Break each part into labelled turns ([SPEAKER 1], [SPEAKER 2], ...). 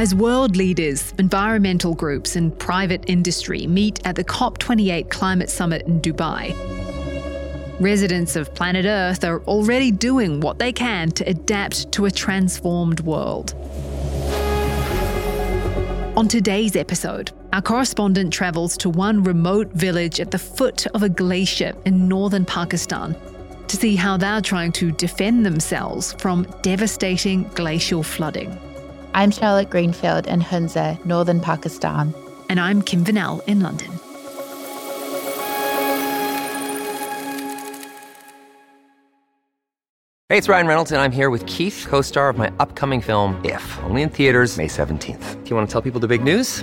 [SPEAKER 1] As world leaders, environmental groups, and private industry meet at the COP28 climate summit in Dubai, residents of planet Earth are already doing what they can to adapt to a transformed world. On today's episode, our correspondent travels to one remote village at the foot of a glacier in northern Pakistan to see how they're trying to defend themselves from devastating glacial flooding.
[SPEAKER 2] I'm Charlotte Greenfield in Hunza, northern Pakistan.
[SPEAKER 1] And I'm Kim Vanel in London.
[SPEAKER 3] Hey, it's Ryan Reynolds, and I'm here with Keith, co star of my upcoming film, If, only in theaters, May 17th. Do you want to tell people the big news?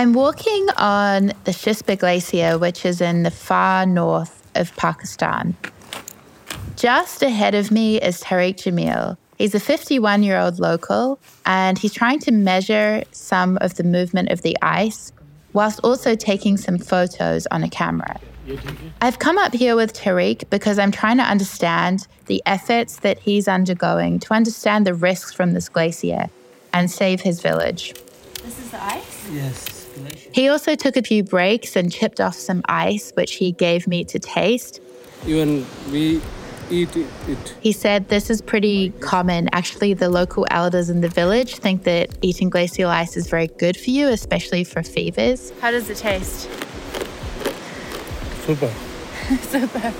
[SPEAKER 2] I'm walking on the Shisper Glacier, which is in the far north of Pakistan. Just ahead of me is Tariq Jamil. He's a 51 year old local, and he's trying to measure some of the movement of the ice whilst also taking some photos on a camera. I've come up here with Tariq because I'm trying to understand the efforts that he's undergoing to understand the risks from this glacier and save his village.
[SPEAKER 4] This is the ice?
[SPEAKER 5] Yes.
[SPEAKER 2] He also took a few breaks and chipped off some ice, which he gave me to taste.
[SPEAKER 5] Even we eat it.
[SPEAKER 2] He said this is pretty common. Actually, the local elders in the village think that eating glacial ice is very good for you, especially for fevers.
[SPEAKER 4] How does it taste?
[SPEAKER 5] Super.
[SPEAKER 4] Super.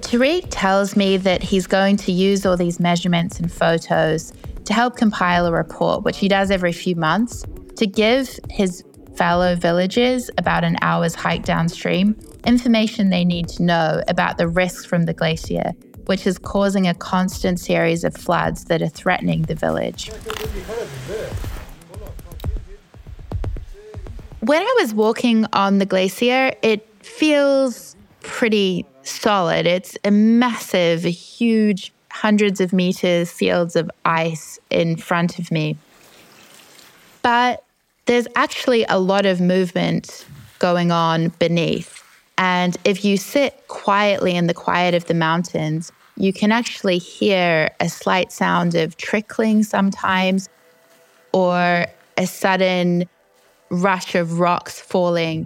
[SPEAKER 2] Tariq tells me that he's going to use all these measurements and photos to help compile a report, which he does every few months, to give his fellow villagers about an hour's hike downstream information they need to know about the risks from the glacier, which is causing a constant series of floods that are threatening the village. When I was walking on the glacier, it feels pretty solid. It's a massive, huge hundreds of meters fields of ice in front of me. But there's actually a lot of movement going on beneath. And if you sit quietly in the quiet of the mountains, you can actually hear a slight sound of trickling sometimes or a sudden rush of rocks falling.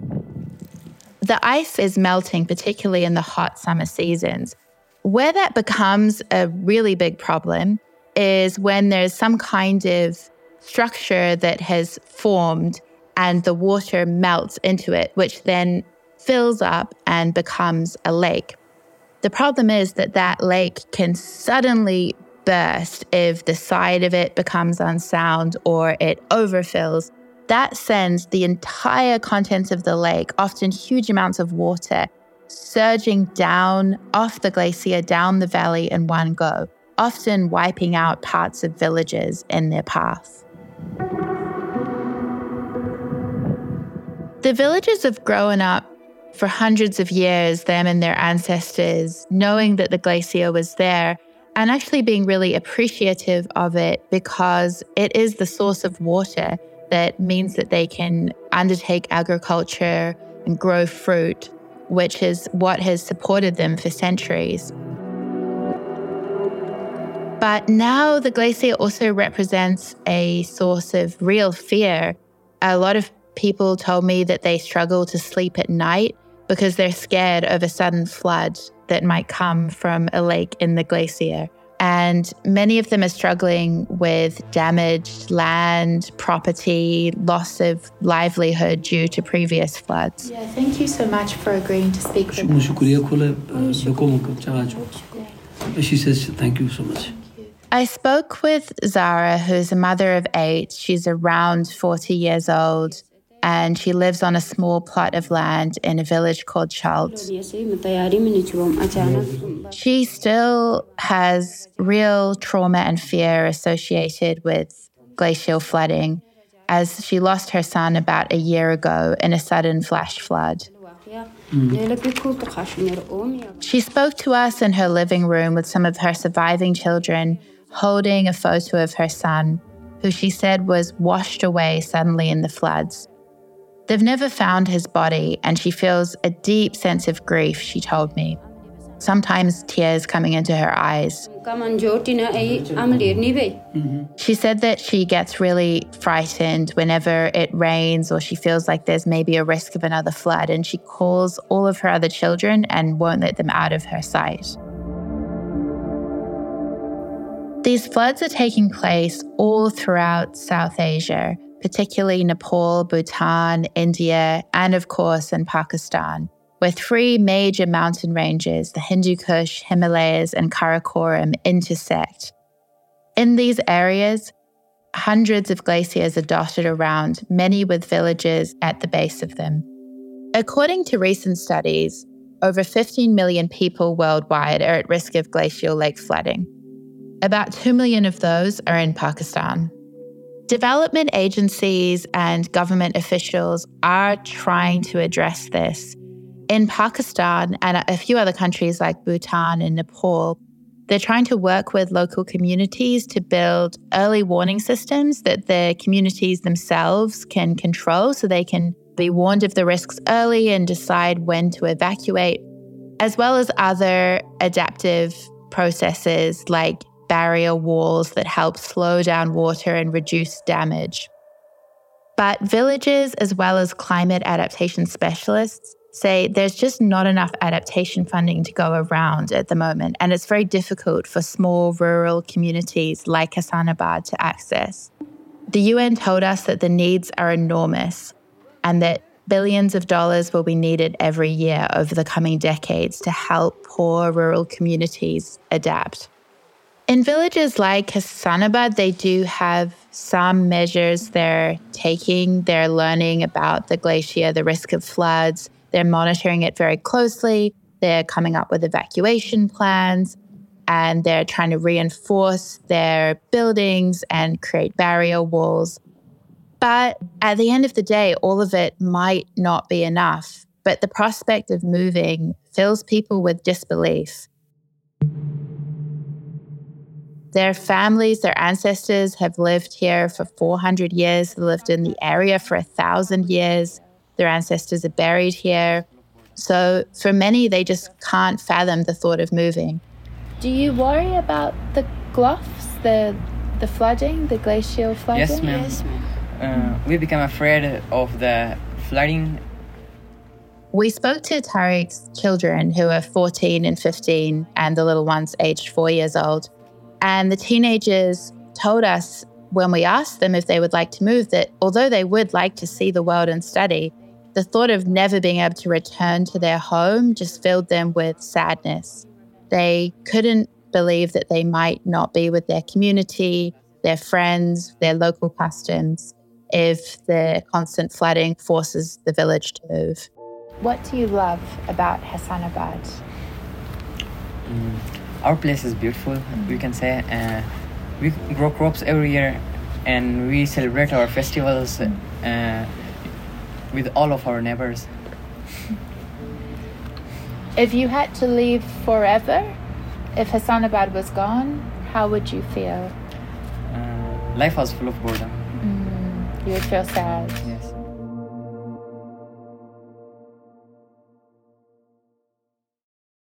[SPEAKER 2] The ice is melting, particularly in the hot summer seasons. Where that becomes a really big problem is when there's some kind of structure that has formed and the water melts into it, which then fills up and becomes a lake. The problem is that that lake can suddenly burst if the side of it becomes unsound or it overfills. That sends the entire contents of the lake, often huge amounts of water, surging down off the glacier, down the valley in one go, often wiping out parts of villages in their path. The villagers have grown up for hundreds of years, them and their ancestors, knowing that the glacier was there and actually being really appreciative of it because it is the source of water that means that they can undertake agriculture and grow fruit which is what has supported them for centuries. But now the glacier also represents a source of real fear. A lot of people told me that they struggle to sleep at night because they're scared of a sudden flood that might come from a lake in the glacier. And many of them are struggling with damaged land, property, loss of livelihood due to previous floods.
[SPEAKER 4] Yeah, thank you so much for agreeing to speak with us.
[SPEAKER 5] Oh, oh, she says thank you so much.
[SPEAKER 2] I spoke with Zara, who's a mother of eight. She's around 40 years old and she lives on a small plot of land in a village called Chalt. She still has real trauma and fear associated with glacial flooding, as she lost her son about a year ago in a sudden flash flood. She spoke to us in her living room with some of her surviving children, holding a photo of her son, who she said was washed away suddenly in the floods. They've never found his body, and she feels a deep sense of grief, she told me. Sometimes tears coming into her eyes. She said that she gets really frightened whenever it rains or she feels like there's maybe a risk of another flood, and she calls all of her other children and won't let them out of her sight. These floods are taking place all throughout South Asia, particularly Nepal, Bhutan, India, and of course in Pakistan, where three major mountain ranges, the Hindu Kush, Himalayas, and Karakoram, intersect. In these areas, hundreds of glaciers are dotted around, many with villages at the base of them. According to recent studies, over 15 million people worldwide are at risk of glacial lake flooding. About 2 million of those are in Pakistan. Development agencies and government officials are trying to address this. In Pakistan and a few other countries like Bhutan and Nepal, they're trying to work with local communities to build early warning systems that the communities themselves can control so they can be warned of the risks early and decide when to evacuate, as well as other adaptive processes like barrier walls that help slow down water and reduce damage. But villages, as well as climate adaptation specialists, say there's just not enough adaptation funding to go around at the moment, and it's very difficult for small rural communities like Hasanabad to access. The UN told us that the needs are enormous and that billions of dollars will be needed every year over the coming decades to help poor rural communities adapt. In villages like Hasanabad, they do have some measures they're taking. They're learning about the glacier, the risk of floods. They're monitoring it very closely. They're coming up with evacuation plans and they're trying to reinforce their buildings and create barrier walls. But at the end of the day, all of it might not be enough. But the prospect of moving fills people with disbelief. Their families, their ancestors have lived here for 400 years, they lived in the area for a thousand years. Their ancestors are buried here. So for many, they just can't fathom the thought of moving.
[SPEAKER 4] Do you worry about the GLOFs, the the flooding, the glacial flooding?
[SPEAKER 6] Yes, ma'am. Yes, ma'am. Uh, we become afraid of the flooding.
[SPEAKER 2] We spoke to Tariq's children, who are 14 and 15, and the little ones aged four years old. And the teenagers told us when we asked them if they would like to move that although they would like to see the world and study, the thought of never being able to return to their home just filled them with sadness. They couldn't believe that they might not be with their community, their friends, their local customs if the constant flooding forces the village to move.
[SPEAKER 4] What do you love about Hasanabad?
[SPEAKER 6] Mm our place is beautiful we can say uh, we grow crops every year and we celebrate our festivals uh, with all of our neighbors.
[SPEAKER 4] If you had to leave forever if Hasanabad was gone how would you feel?
[SPEAKER 6] Uh, life was full of boredom.
[SPEAKER 4] Mm, you would feel sad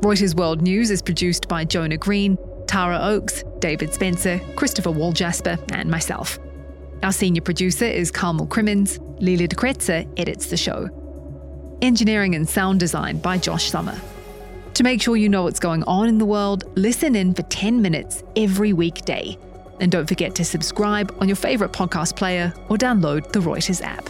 [SPEAKER 1] Reuters World News is produced by Jonah Green, Tara Oakes, David Spencer, Christopher Walljasper, and myself. Our senior producer is Carmel Crimmins. Leela de Kretser edits the show. Engineering and sound design by Josh Summer. To make sure you know what's going on in the world, listen in for 10 minutes every weekday. And don't forget to subscribe on your favorite podcast player or download the Reuters app.